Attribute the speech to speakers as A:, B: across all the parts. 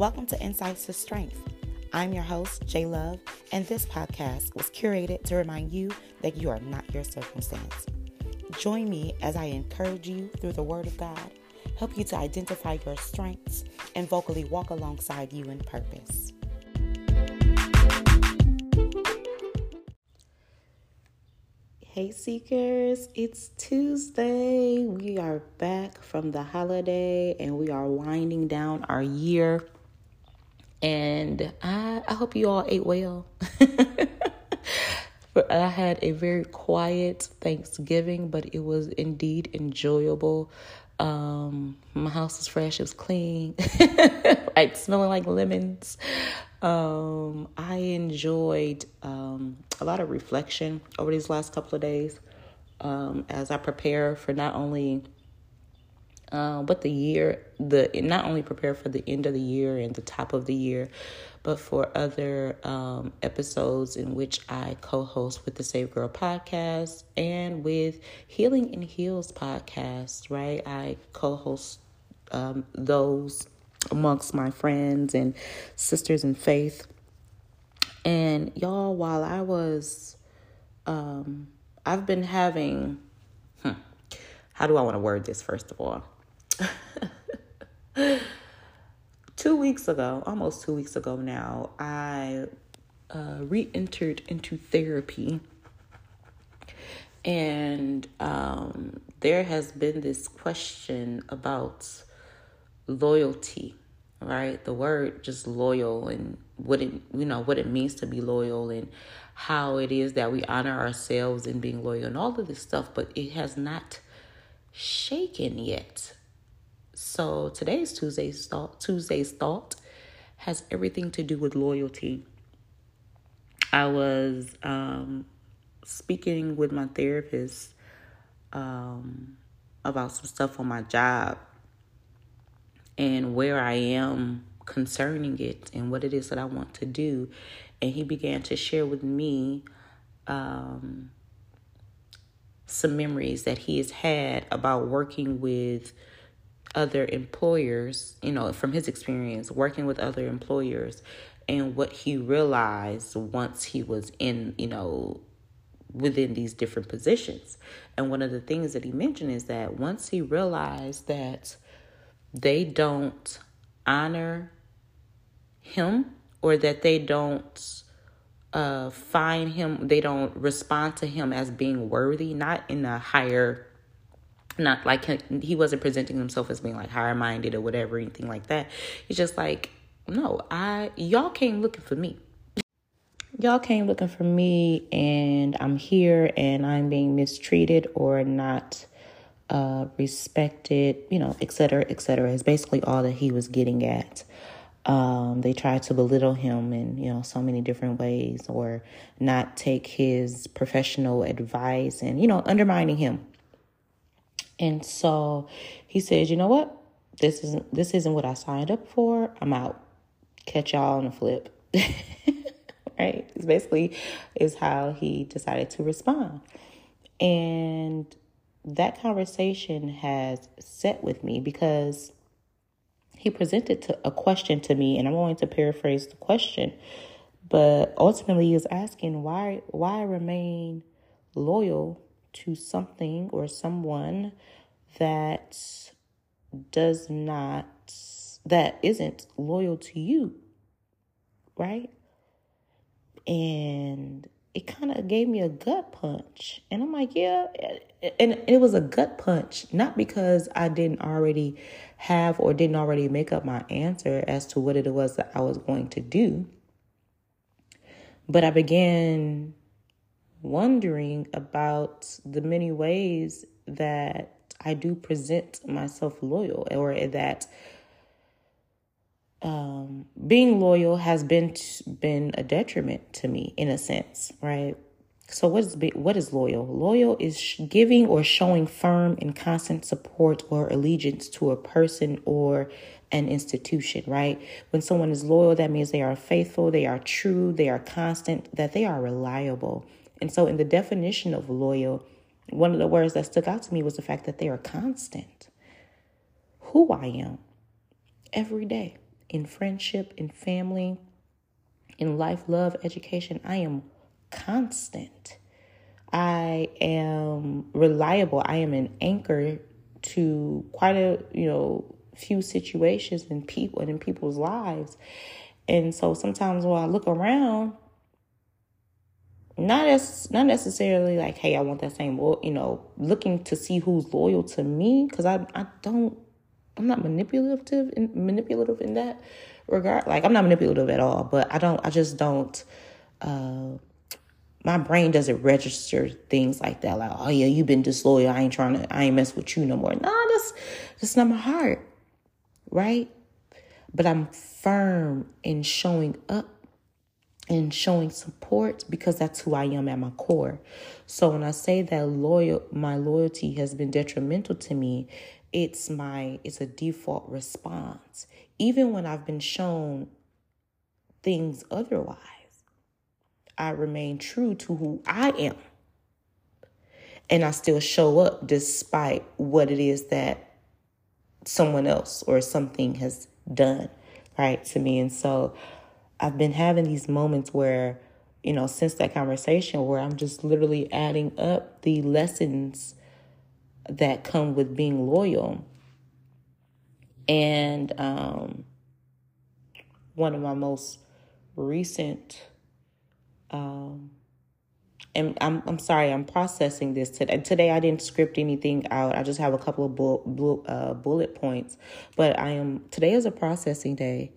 A: Welcome to Insights to Strength. I'm your host, Jay Love, and this podcast was curated to remind you that you are not your circumstance. Join me as I encourage you through the Word of God, help you to identify your strengths, and vocally walk alongside you in purpose. Hey, Seekers, it's Tuesday. We are back from the holiday and we are winding down our year. And I, I hope you all ate well. I had a very quiet Thanksgiving, but it was indeed enjoyable. Um, my house was fresh, it was clean, like smelling like lemons. Um, I enjoyed um, a lot of reflection over these last couple of days um, as I prepare for not only uh, but the year the not only prepare for the end of the year and the top of the year, but for other um, episodes in which I co-host with the Save Girl podcast and with Healing and Heals podcast. Right, I co-host um, those amongst my friends and sisters in faith. And y'all, while I was, um, I've been having, hmm, how do I want to word this first of all? two weeks ago, almost two weeks ago now, I uh, re entered into therapy. And um, there has been this question about loyalty, right? The word just loyal and what it you know what it means to be loyal and how it is that we honor ourselves in being loyal and all of this stuff, but it has not shaken yet. So today's Tuesday's thought Tuesday's thought has everything to do with loyalty. I was um, speaking with my therapist um, about some stuff on my job and where I am concerning it and what it is that I want to do. And he began to share with me um, some memories that he has had about working with other employers, you know, from his experience working with other employers and what he realized once he was in, you know, within these different positions. And one of the things that he mentioned is that once he realized that they don't honor him or that they don't uh, find him, they don't respond to him as being worthy, not in a higher, not like he wasn't presenting himself as being like higher minded or whatever, anything like that. He's just like, no, I, y'all came looking for me. Y'all came looking for me, and I'm here and I'm being mistreated or not uh, respected, you know, et cetera, et cetera, is basically all that he was getting at. Um, they tried to belittle him in, you know, so many different ways or not take his professional advice and, you know, undermining him. And so he says, you know what? This isn't this isn't what I signed up for. I'm out. Catch y'all on the flip. right? It's basically is how he decided to respond. And that conversation has set with me because he presented to a question to me and I'm going to paraphrase the question but ultimately he was asking why why remain loyal to something or someone that does not that isn't loyal to you right and it kind of gave me a gut punch. And I'm like, yeah. And it was a gut punch, not because I didn't already have or didn't already make up my answer as to what it was that I was going to do. But I began wondering about the many ways that I do present myself loyal or that um, being loyal has been been a detriment to me in a sense, right? So what is what is loyal? Loyal is giving or showing firm and constant support or allegiance to a person or an institution, right? When someone is loyal, that means they are faithful, they are true, they are constant, that they are reliable. And so in the definition of loyal, one of the words that stuck out to me was the fact that they are constant. Who I am every day in friendship, in family, in life, love, education. I am constant. I am reliable. I am an anchor to quite a, you know, few situations and people and in people's lives. And so sometimes when I look around, not as not necessarily like, hey, I want that same, Well, you know, looking to see who's loyal to me because I I don't I'm not manipulative in, manipulative in that regard. Like I'm not manipulative at all, but I don't I just don't uh my brain doesn't register things like that. Like, oh yeah, you've been disloyal. I ain't trying to I ain't mess with you no more. No, that's that's not my heart. Right? But I'm firm in showing up and showing support because that's who I am at my core. So when I say that loyal my loyalty has been detrimental to me, it's my it's a default response. Even when I've been shown things otherwise, I remain true to who I am. And I still show up despite what it is that someone else or something has done right to me. And so I've been having these moments where, you know, since that conversation where I'm just literally adding up the lessons that come with being loyal. And um, one of my most recent, um, and I'm I'm sorry, I'm processing this today. Today I didn't script anything out. I just have a couple of bull, uh, bullet points, but I am today is a processing day.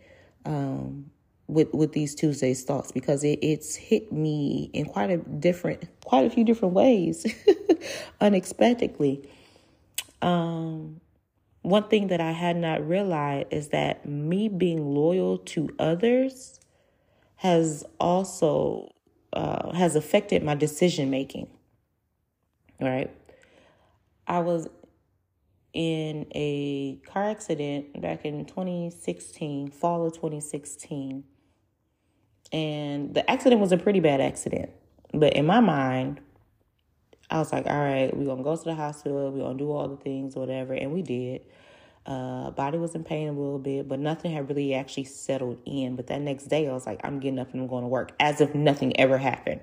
A: Um, with with these Tuesdays thoughts because it, it's hit me in quite a different quite a few different ways unexpectedly. Um one thing that I had not realized is that me being loyal to others has also uh, has affected my decision making. Right, I was in a car accident back in 2016, fall of 2016, and the accident was a pretty bad accident. But in my mind, I was like, all right, we're going to go to the hospital. We're going to do all the things, whatever. And we did. Uh, body was in pain a little bit, but nothing had really actually settled in. But that next day, I was like, I'm getting up and I'm going to work as if nothing ever happened.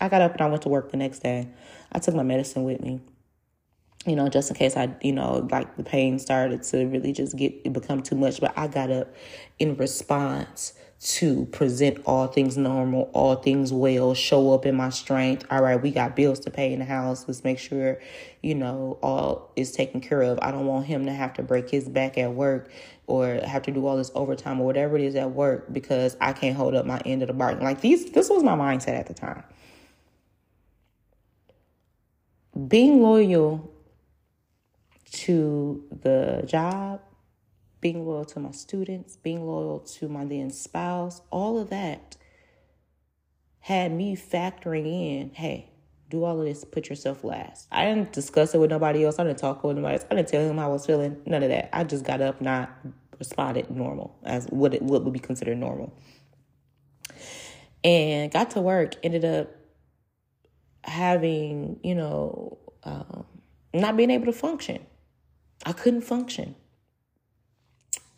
A: I got up and I went to work the next day. I took my medicine with me you know, just in case I, you know, like the pain started to really just get become too much. But I got up in response to present all things normal, all things well, show up in my strength. All right, we got bills to pay in the house. Let's make sure, you know, all is taken care of. I don't want him to have to break his back at work or have to do all this overtime or whatever it is at work because I can't hold up my end of the bargain. Like these, this was my mindset at the time. Being loyal to the job, being loyal to my students, being loyal to my then spouse, all of that had me factoring in, hey, do all of this, put yourself last. I didn't discuss it with nobody else. I didn't talk with nobody else. I didn't tell him how I was feeling. None of that. I just got up I responded normal as what it what would be considered normal. And got to work, ended up having, you know, um, not being able to function. I couldn't function.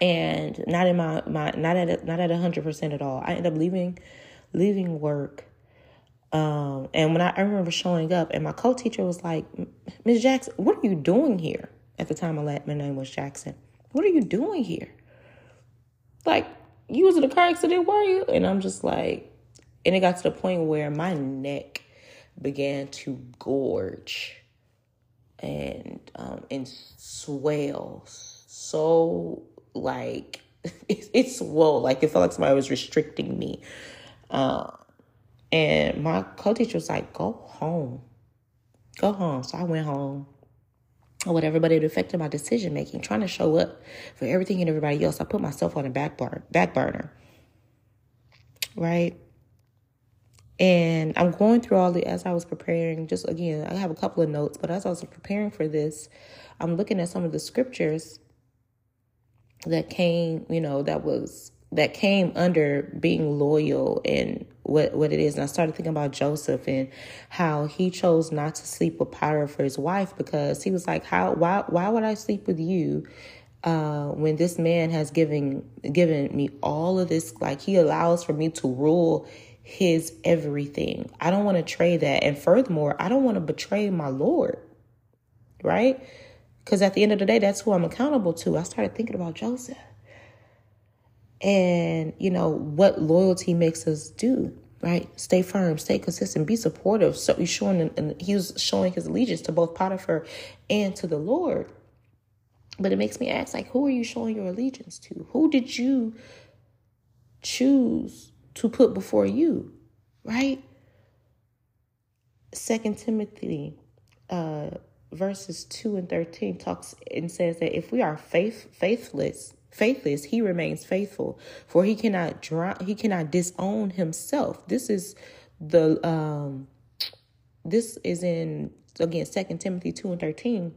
A: And not in my, my not at not at a hundred percent at all. I ended up leaving leaving work. Um, and when I, I remember showing up and my co-teacher was like, Ms. Jackson, what are you doing here? At the time I let my name was Jackson. What are you doing here? Like, you was in a car accident, were you? And I'm just like, and it got to the point where my neck began to gorge and um, and swell so like it, it swelled like it felt like somebody was restricting me. Uh, and my co-teacher was like, "Go home, go home." So I went home or whatever, but it affected my decision making, trying to show up for everything and everybody else. I put myself on a back bar, back burner, right? And I'm going through all the, as I was preparing, just again, I have a couple of notes, but as I was preparing for this, I'm looking at some of the scriptures that came, you know, that was, that came under being loyal and what, what it is. And I started thinking about Joseph and how he chose not to sleep with Potiphar for his wife because he was like, how, why, why would I sleep with you? uh, when this man has given given me all of this, like he allows for me to rule his everything. I don't want to trade that. And furthermore, I don't want to betray my Lord. Right? Because at the end of the day, that's who I'm accountable to. I started thinking about Joseph. And, you know, what loyalty makes us do, right? Stay firm, stay consistent, be supportive. So he's showing, and he was showing his allegiance to both Potiphar and to the Lord. But it makes me ask, like, who are you showing your allegiance to? Who did you choose to put before you, right? Second Timothy uh, verses 2 and 13 talks and says that if we are faith faithless, faithless, he remains faithful, for he cannot drown, he cannot disown himself. This is the um this is in again Second Timothy 2 and 13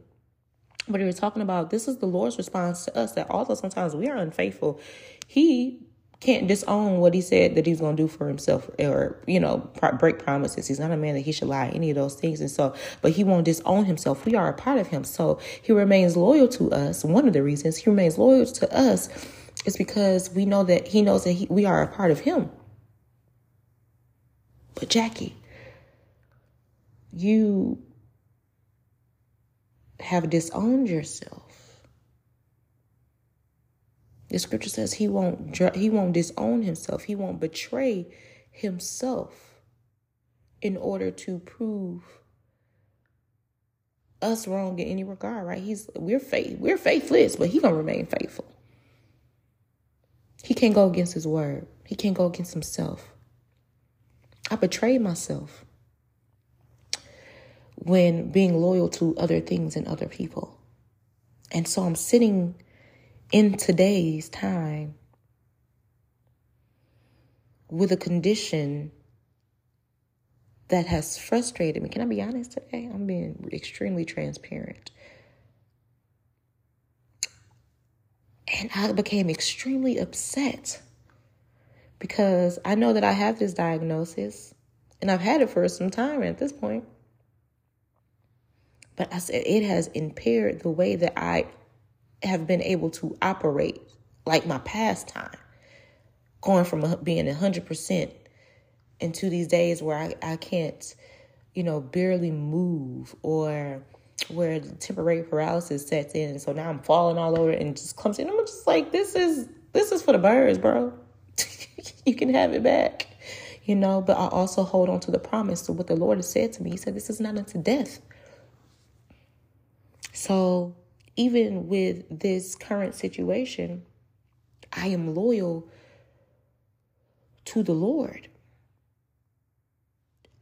A: but he was talking about this is the Lord's response to us that although sometimes we are unfaithful, He can't disown what He said that He's going to do for Himself or, you know, break promises. He's not a man that He should lie, any of those things. And so, but He won't disown Himself. We are a part of Him. So He remains loyal to us. One of the reasons He remains loyal to us is because we know that He knows that he, we are a part of Him. But Jackie, you have disowned yourself. The scripture says he won't he won't disown himself. He won't betray himself in order to prove us wrong in any regard, right? He's we're faith we're faithless, but he gonna remain faithful. He can't go against his word. He can't go against himself. I betrayed myself when being loyal to other things and other people. And so I'm sitting in today's time with a condition that has frustrated me. Can I be honest today? I'm being extremely transparent. And I became extremely upset because I know that I have this diagnosis and I've had it for some time at this point. But I said it has impaired the way that I have been able to operate like my pastime, going from being 100% into these days where I, I can't, you know, barely move or where temporary paralysis sets in. And so now I'm falling all over and just clumsy. And I'm just like, this is this is for the birds, bro. you can have it back. You know, but I also hold on to the promise of what the Lord has said to me. He said, This is not unto death. So, even with this current situation, I am loyal to the Lord.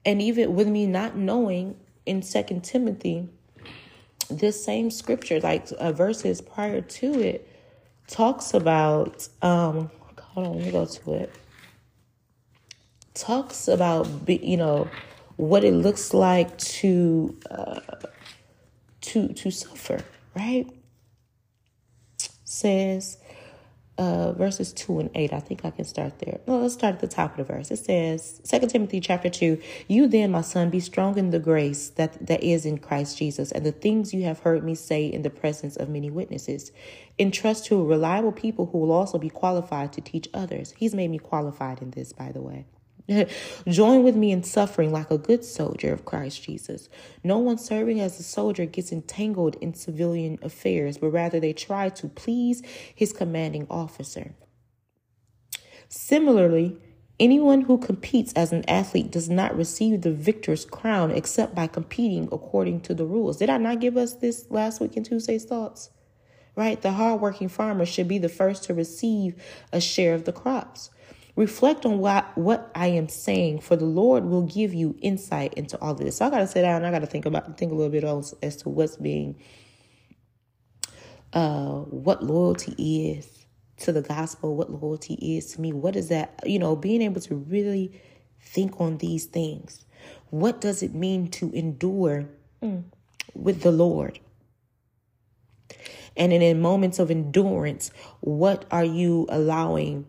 A: And even with me not knowing in Second Timothy, this same scripture, like uh, verses prior to it, talks about. Um, hold on, let me go to it. Talks about you know what it looks like to uh, to to suffer, right? Says uh, verses 2 and 8. I think I can start there. No, let's start at the top of the verse. It says, 2 Timothy chapter 2, You then, my son, be strong in the grace that, that is in Christ Jesus, and the things you have heard me say in the presence of many witnesses. Entrust to reliable people who will also be qualified to teach others. He's made me qualified in this, by the way. Join with me in suffering like a good soldier of Christ Jesus. No one serving as a soldier gets entangled in civilian affairs, but rather they try to please his commanding officer. Similarly, anyone who competes as an athlete does not receive the victor's crown except by competing according to the rules. Did I not give us this last week in Tuesday's thoughts? Right? The hardworking farmer should be the first to receive a share of the crops. Reflect on what, what I am saying, for the Lord will give you insight into all of this. So I gotta sit down I gotta think about think a little bit else as to what's being uh what loyalty is to the gospel, what loyalty is to me. What is that, you know, being able to really think on these things. What does it mean to endure with the Lord? And in moments of endurance, what are you allowing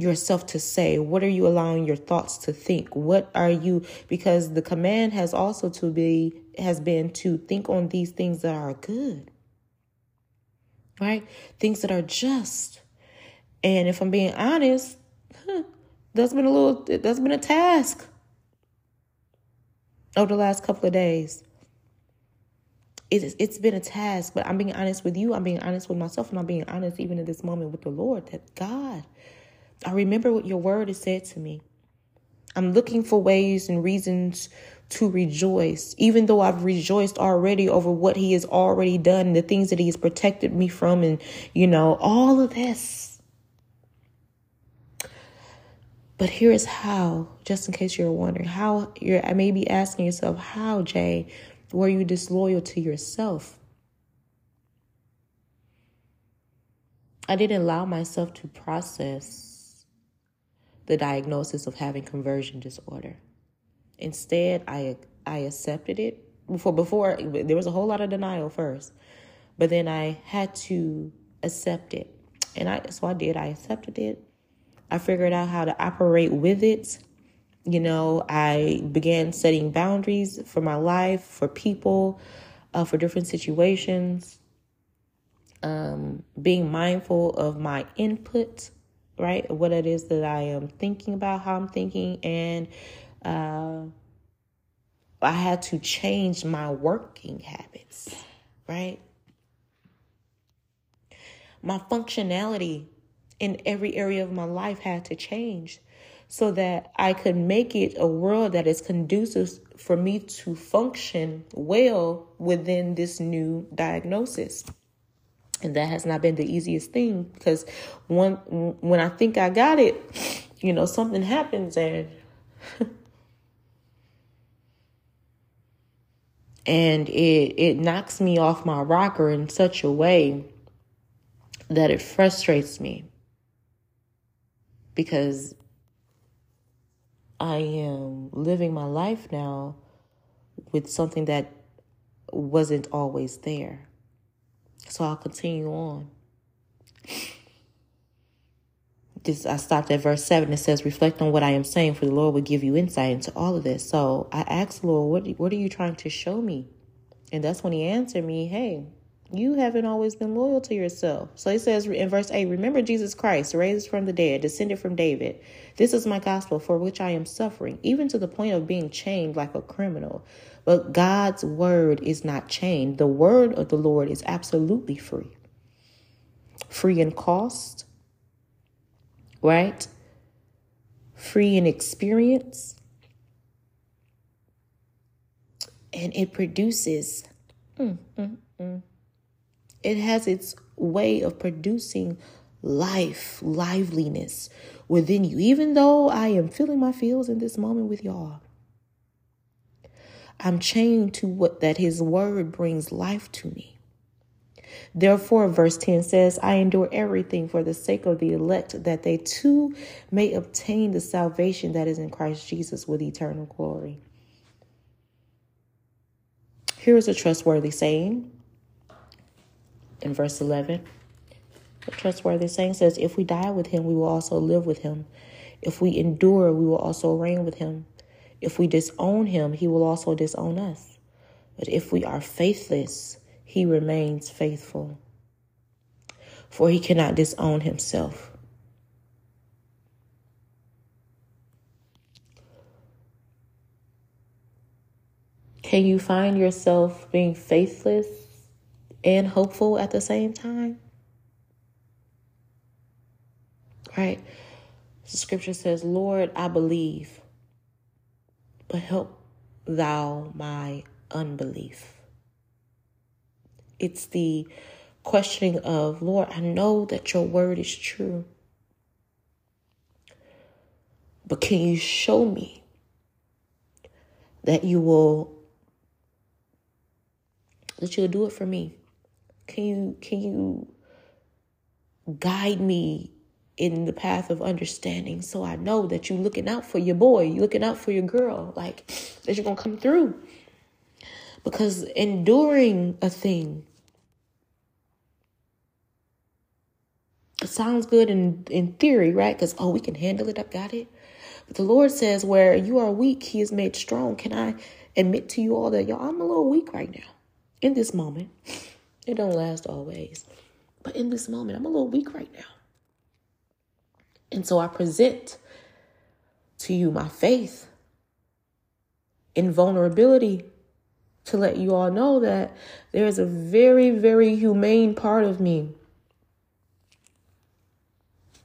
A: yourself to say? What are you allowing your thoughts to think? What are you, because the command has also to be, has been to think on these things that are good. right? Things that are just. And if I'm being honest, huh, that's been a little, that's been a task over the last couple of days. It's, it's been a task, but I'm being honest with you. I'm being honest with myself, and I'm being honest even in this moment with the Lord that God, I remember what your word has said to me. I'm looking for ways and reasons to rejoice, even though I've rejoiced already over what He has already done, the things that He has protected me from, and you know, all of this. But here is how, just in case you're wondering, how you're I may be asking yourself, how, Jay, were you disloyal to yourself? I didn't allow myself to process the diagnosis of having conversion disorder. Instead, I I accepted it. Before before there was a whole lot of denial first, but then I had to accept it, and I so I did. I accepted it. I figured out how to operate with it. You know, I began setting boundaries for my life, for people, uh, for different situations. Um, being mindful of my input, right? What it is that I am thinking about, how I'm thinking, and uh, I had to change my working habits, right? My functionality in every area of my life had to change so that I could make it a world that is conducive for me to function well within this new diagnosis. And that has not been the easiest thing because when when I think I got it, you know, something happens and and it it knocks me off my rocker in such a way that it frustrates me because I am living my life now with something that wasn't always there. So I'll continue on. This I stopped at verse seven. It says, "Reflect on what I am saying, for the Lord will give you insight into all of this." So I asked Lord, "What what are you trying to show me?" And that's when He answered me, "Hey, you haven't always been loyal to yourself. So it says in verse 8 Remember Jesus Christ, raised from the dead, descended from David. This is my gospel for which I am suffering, even to the point of being chained like a criminal. But God's word is not chained. The word of the Lord is absolutely free. Free in cost, right? Free in experience. And it produces. Mm, mm, mm it has its way of producing life, liveliness within you. Even though I am feeling my feels in this moment with y'all, I'm chained to what that his word brings life to me. Therefore, verse 10 says, I endure everything for the sake of the elect, that they too may obtain the salvation that is in Christ Jesus with eternal glory. Here is a trustworthy saying in verse 11. The trustworthy saying says, If we die with him, we will also live with him. If we endure, we will also reign with him. If we disown him, he will also disown us. But if we are faithless, he remains faithful. For he cannot disown himself. Can you find yourself being faithless and hopeful at the same time. Right? The scripture says, Lord, I believe, but help thou my unbelief. It's the questioning of, Lord, I know that your word is true, but can you show me that you will, that you'll do it for me? Can you can you guide me in the path of understanding so I know that you're looking out for your boy, you're looking out for your girl, like that you're gonna come through. Because enduring a thing it sounds good in, in theory, right? Because oh, we can handle it, I've got it. But the Lord says, where you are weak, He is made strong. Can I admit to you all that y'all I'm a little weak right now in this moment? It don't last always. But in this moment, I'm a little weak right now. And so I present to you my faith in vulnerability to let you all know that there is a very, very humane part of me.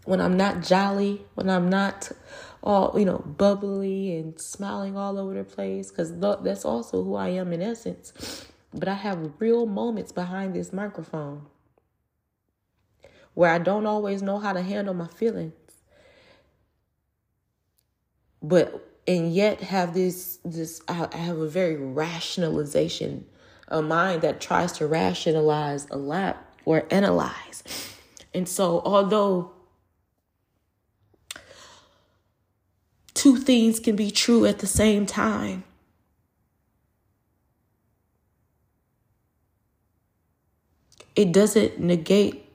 A: When I'm not jolly, when I'm not all, you know, bubbly and smiling all over the place, because that's also who I am in essence. But I have real moments behind this microphone where I don't always know how to handle my feelings. But and yet have this this I have a very rationalization, a mind that tries to rationalize a lot or analyze. And so although two things can be true at the same time, it doesn't negate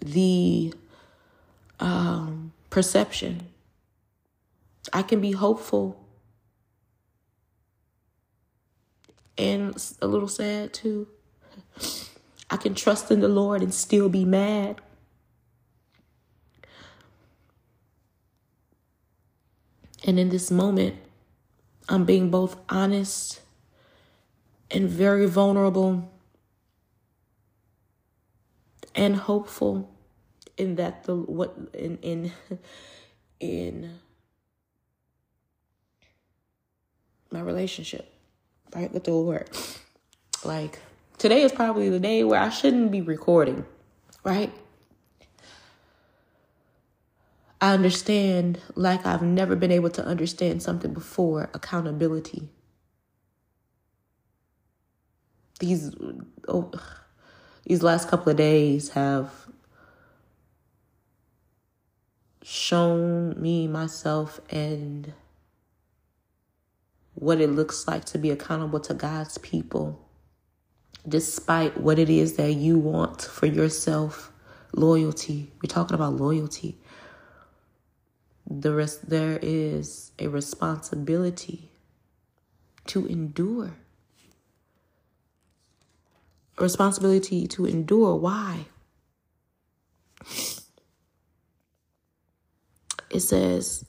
A: the um, perception. I can be hopeful and a little sad too. I can trust in the Lord and still be mad. And in this moment, I'm being both honest and very vulnerable and hopeful in that the what in in in my relationship right with the Lord. Like today is probably the day where I shouldn't be recording, right? I understand like I've never been able to understand something before accountability. These oh, these last couple of days have shown me myself and what it looks like to be accountable to God's people despite what it is that you want for yourself. Loyalty. We're talking about loyalty. The rest there is a responsibility to endure responsibility to endure. Why? It says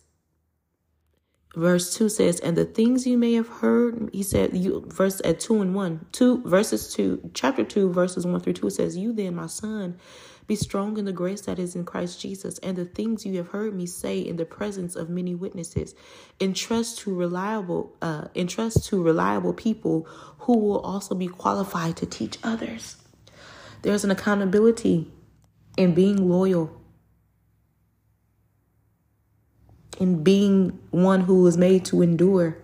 A: verse 2 says and the things you may have heard he said you verse at 2 and 1 2 verses 2 chapter 2 verses 1 through 2 it says you then my son be strong in the grace that is in Christ Jesus and the things you have heard me say in the presence of many witnesses. Entrust to reliable uh entrust to reliable people who will also be qualified to teach others. There's an accountability in being loyal. In being one who is made to endure.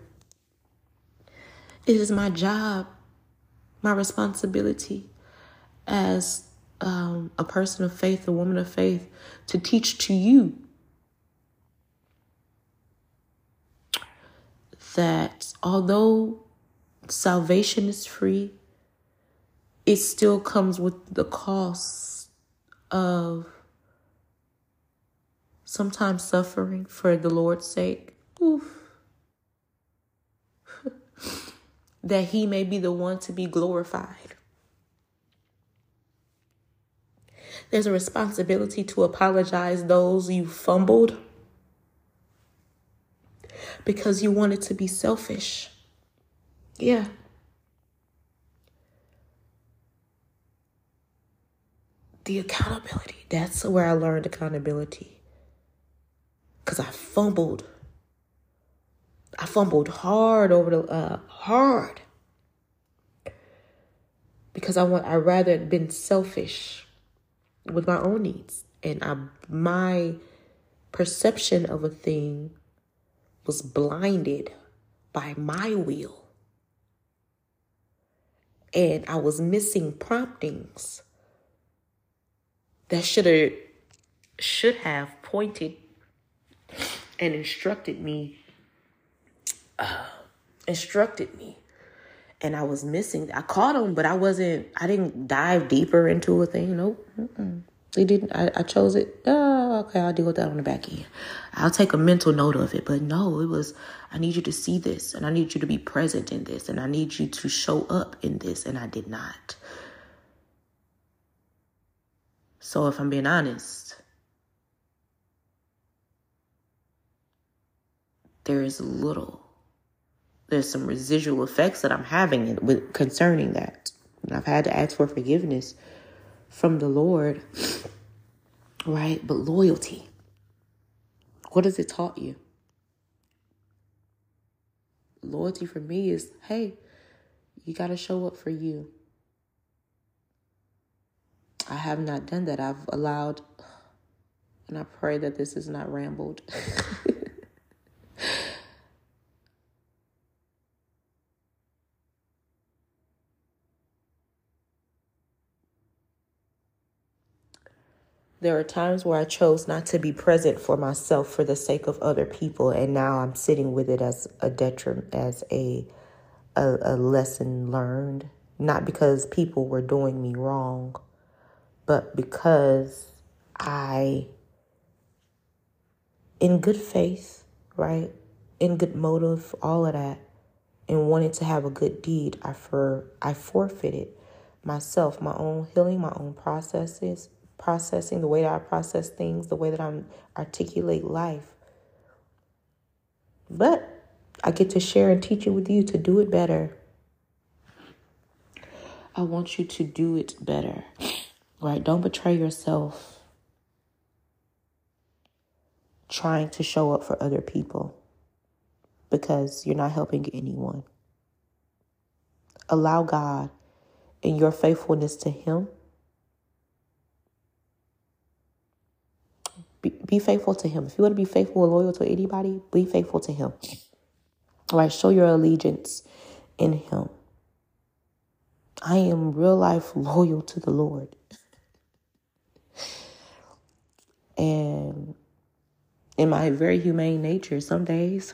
A: It is my job, my responsibility as um, a person of faith, a woman of faith, to teach to you that although salvation is free, it still comes with the cost of sometimes suffering for the Lord's sake. Oof. that he may be the one to be glorified. There's a responsibility to apologize those you fumbled because you wanted to be selfish. Yeah. The accountability. That's where I learned accountability because I fumbled. I fumbled hard over the uh, hard because I want I rather been selfish with my own needs. And I my perception of a thing was blinded by my will. And I was missing promptings that should have should have pointed and instructed me uh, instructed me and i was missing i caught him but i wasn't i didn't dive deeper into a thing nope Mm-mm. it didn't I, I chose it oh okay i'll deal with that on the back end i'll take a mental note of it but no it was i need you to see this and i need you to be present in this and i need you to show up in this and i did not So if I'm being honest, there is little. There's some residual effects that I'm having with concerning that. And I've had to ask for forgiveness from the Lord. Right? But loyalty. What has it taught you? Loyalty for me is hey, you got to show up for you. I have not done that. I've allowed, and I pray that this is not rambled. there are times where I chose not to be present for myself for the sake of other people, and now I'm sitting with it as a detriment, as a a, a lesson learned. Not because people were doing me wrong, but because I, in good faith, right, in good motive, all of that, and wanted to have a good deed, I for I forfeited myself, my own healing, my own processes, processing the way that I process things, the way that I articulate life. But I get to share and teach it with you to do it better. I want you to do it better. Right? Don't betray yourself trying to show up for other people because you're not helping anyone. Allow God and your faithfulness to Him. Be, be faithful to Him. If you want to be faithful and loyal to anybody, be faithful to Him. All right, show your allegiance in Him. I am real life loyal to the Lord. And in my very humane nature, some days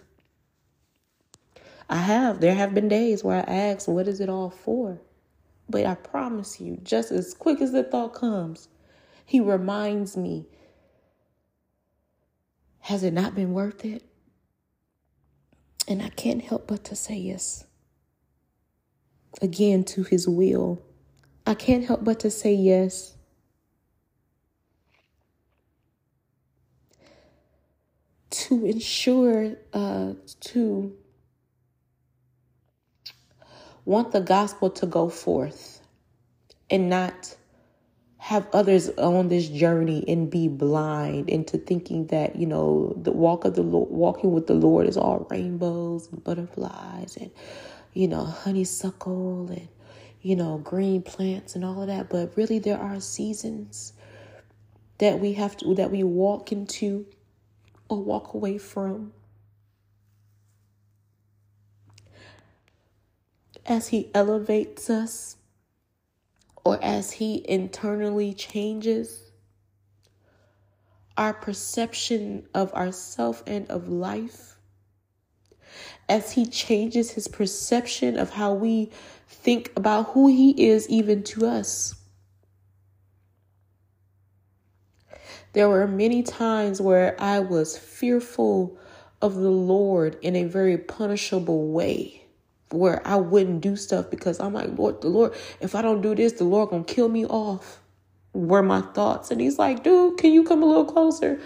A: I have, there have been days where I ask, what is it all for? But I promise you, just as quick as the thought comes, He reminds me, has it not been worth it? And I can't help but to say yes. Again, to His will. I can't help but to say yes. to ensure uh, to want the gospel to go forth and not have others on this journey and be blind into thinking that you know the walk of the Lord, walking with the Lord is all rainbows and butterflies and you know honeysuckle and you know green plants and all of that but really there are seasons that we have to that we walk into or walk away from. As He elevates us or as He internally changes our perception of ourself and of life, as He changes His perception of how we think about who He is, even to us. There were many times where I was fearful of the Lord in a very punishable way, where I wouldn't do stuff because I'm like, Lord, the Lord, if I don't do this, the Lord gonna kill me off. Were my thoughts. And he's like, dude, can you come a little closer?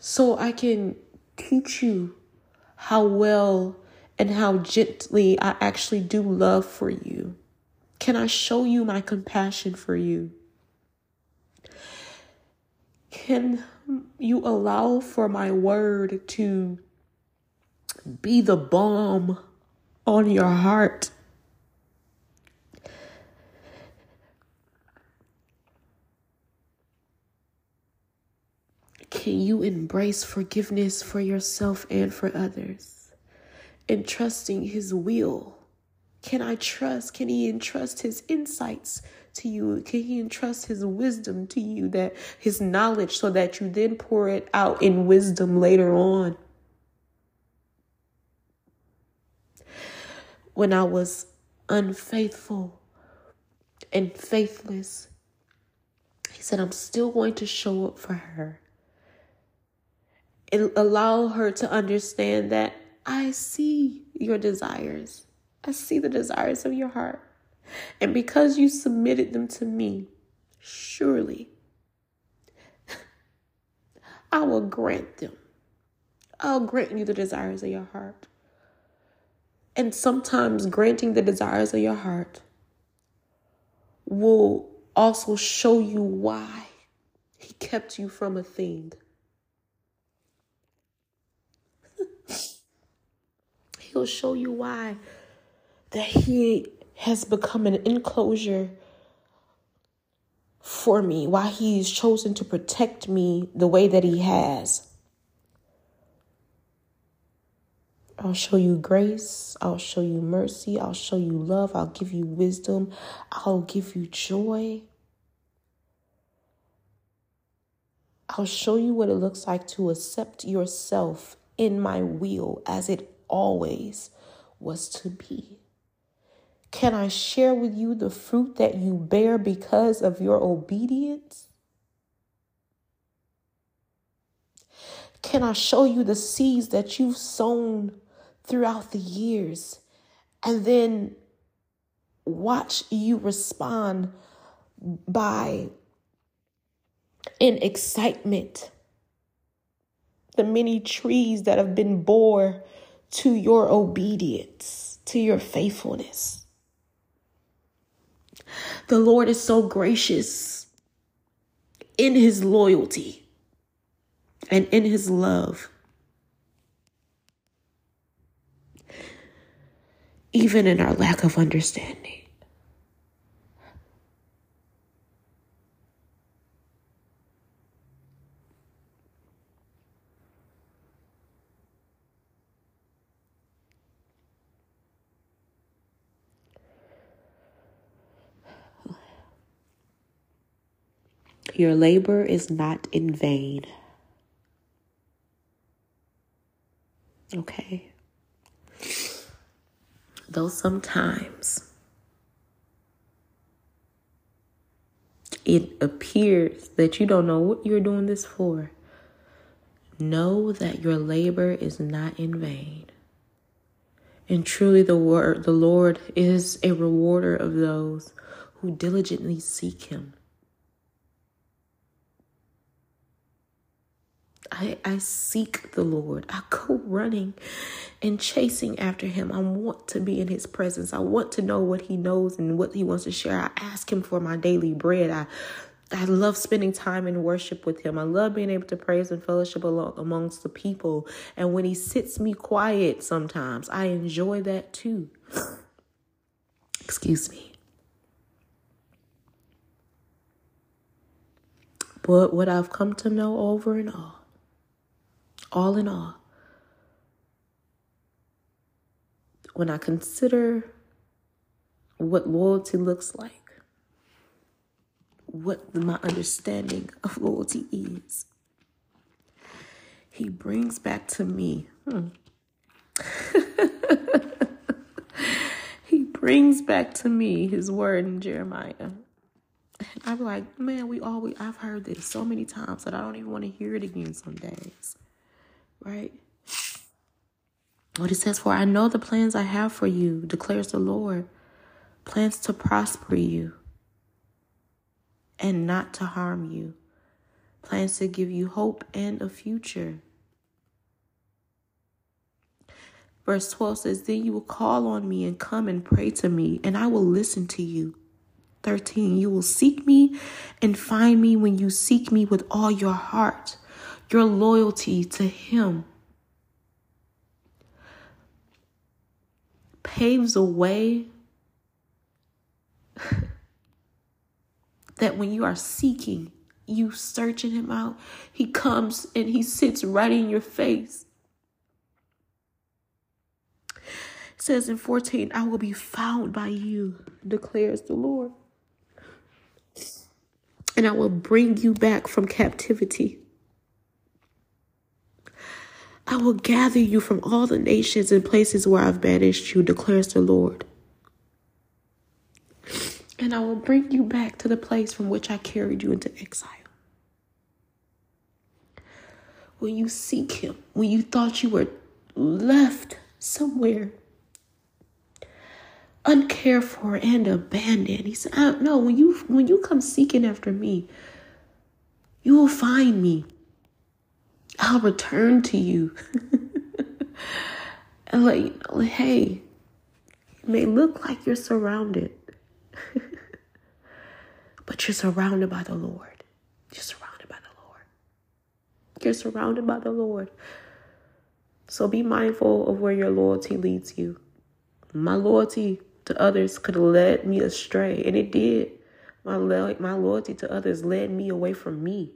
A: So I can teach you how well and how gently I actually do love for you. Can I show you my compassion for you? Can you allow for my word to be the balm on your heart? Can you embrace forgiveness for yourself and for others? And trusting His will. Can I trust? Can He entrust His insights to you? Can He entrust His wisdom to you, that His knowledge, so that you then pour it out in wisdom later on? When I was unfaithful and faithless, He said, I'm still going to show up for her and allow her to understand that I see your desires. I see the desires of your heart. And because you submitted them to me, surely I will grant them. I'll grant you the desires of your heart. And sometimes granting the desires of your heart will also show you why he kept you from a thing. He'll show you why that he has become an enclosure for me, why he's chosen to protect me the way that he has. I'll show you grace. I'll show you mercy. I'll show you love. I'll give you wisdom. I'll give you joy. I'll show you what it looks like to accept yourself in my will as it always was to be. Can I share with you the fruit that you bear because of your obedience? Can I show you the seeds that you've sown throughout the years and then watch you respond by in excitement. The many trees that have been bore to your obedience to your faithfulness. The lord is so gracious in his loyalty and in his love even in our lack of understanding. Your labor is not in vain. Okay though sometimes it appears that you don't know what you're doing this for, know that your labor is not in vain. And truly the word the Lord is a rewarder of those who diligently seek him. I, I seek the Lord. I go running and chasing after him. I want to be in his presence. I want to know what he knows and what he wants to share. I ask him for my daily bread. I I love spending time in worship with him. I love being able to praise and fellowship along amongst the people. And when he sits me quiet sometimes, I enjoy that too. Excuse me. But what I've come to know over and all all in all, when I consider what loyalty looks like, what my understanding of loyalty is, he brings back to me. Hmm. he brings back to me his word in Jeremiah. I'm like, man, we always, I've heard this so many times that I don't even want to hear it again some days right? What it says, For I know the plans I have for you, declares the Lord plans to prosper you and not to harm you, plans to give you hope and a future. Verse 12 says, Then you will call on me and come and pray to me, and I will listen to you. 13, you will seek me and find me when you seek me with all your heart your loyalty to Him paves a way that when you are seeking, you searching Him out, He comes and He sits right in your face. It says in 14, I will be found by you, declares the Lord. And I will bring you back from captivity. I will gather you from all the nations and places where I've banished you, declares the Lord. And I will bring you back to the place from which I carried you into exile. When you seek Him, when you thought you were left somewhere uncared for and abandoned, He said, "No, when you when you come seeking after me, you will find me." I'll return to you. and like, like, hey, it may look like you're surrounded, but you're surrounded by the Lord. You're surrounded by the Lord. You're surrounded by the Lord. So be mindful of where your loyalty leads you. My loyalty to others could have led me astray, and it did. My, my loyalty to others led me away from me.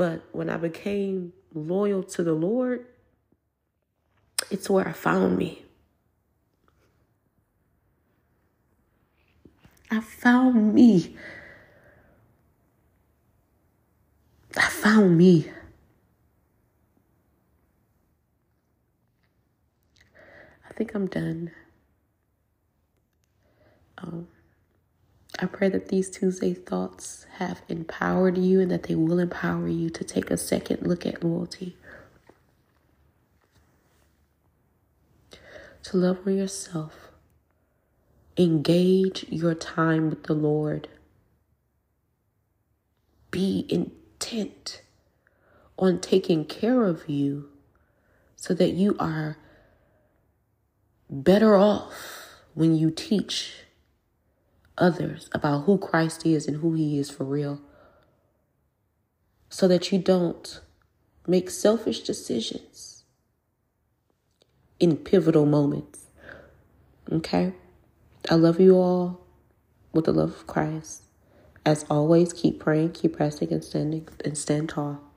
A: But when I became loyal to the Lord, it's where I found me. I found me. I found me. I think I'm done. Um, I pray that these Tuesday thoughts have empowered you and that they will empower you to take a second look at loyalty. To love on yourself. Engage your time with the Lord. Be intent on taking care of you so that you are better off when you teach others about who Christ is and who He is for real. So that you don't make selfish decisions in pivotal moments. Okay? I love you all with the love of Christ. As always, keep praying, keep pressing, and standing and stand tall.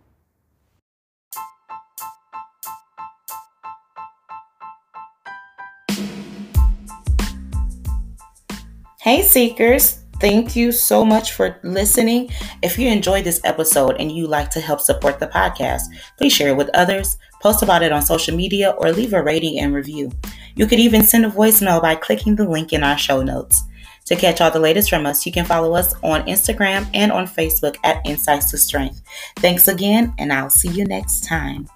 B: Hey, Seekers. Thank you so much for listening. If you enjoyed this episode and you like to help support the podcast, please share it with others, post about it on social media, or leave a rating and review. You could even send a voicemail by clicking the link in our show notes. To catch all the latest from us, you can follow us on Instagram and on Facebook at Insights to Strength. Thanks again, and I'll see you next time.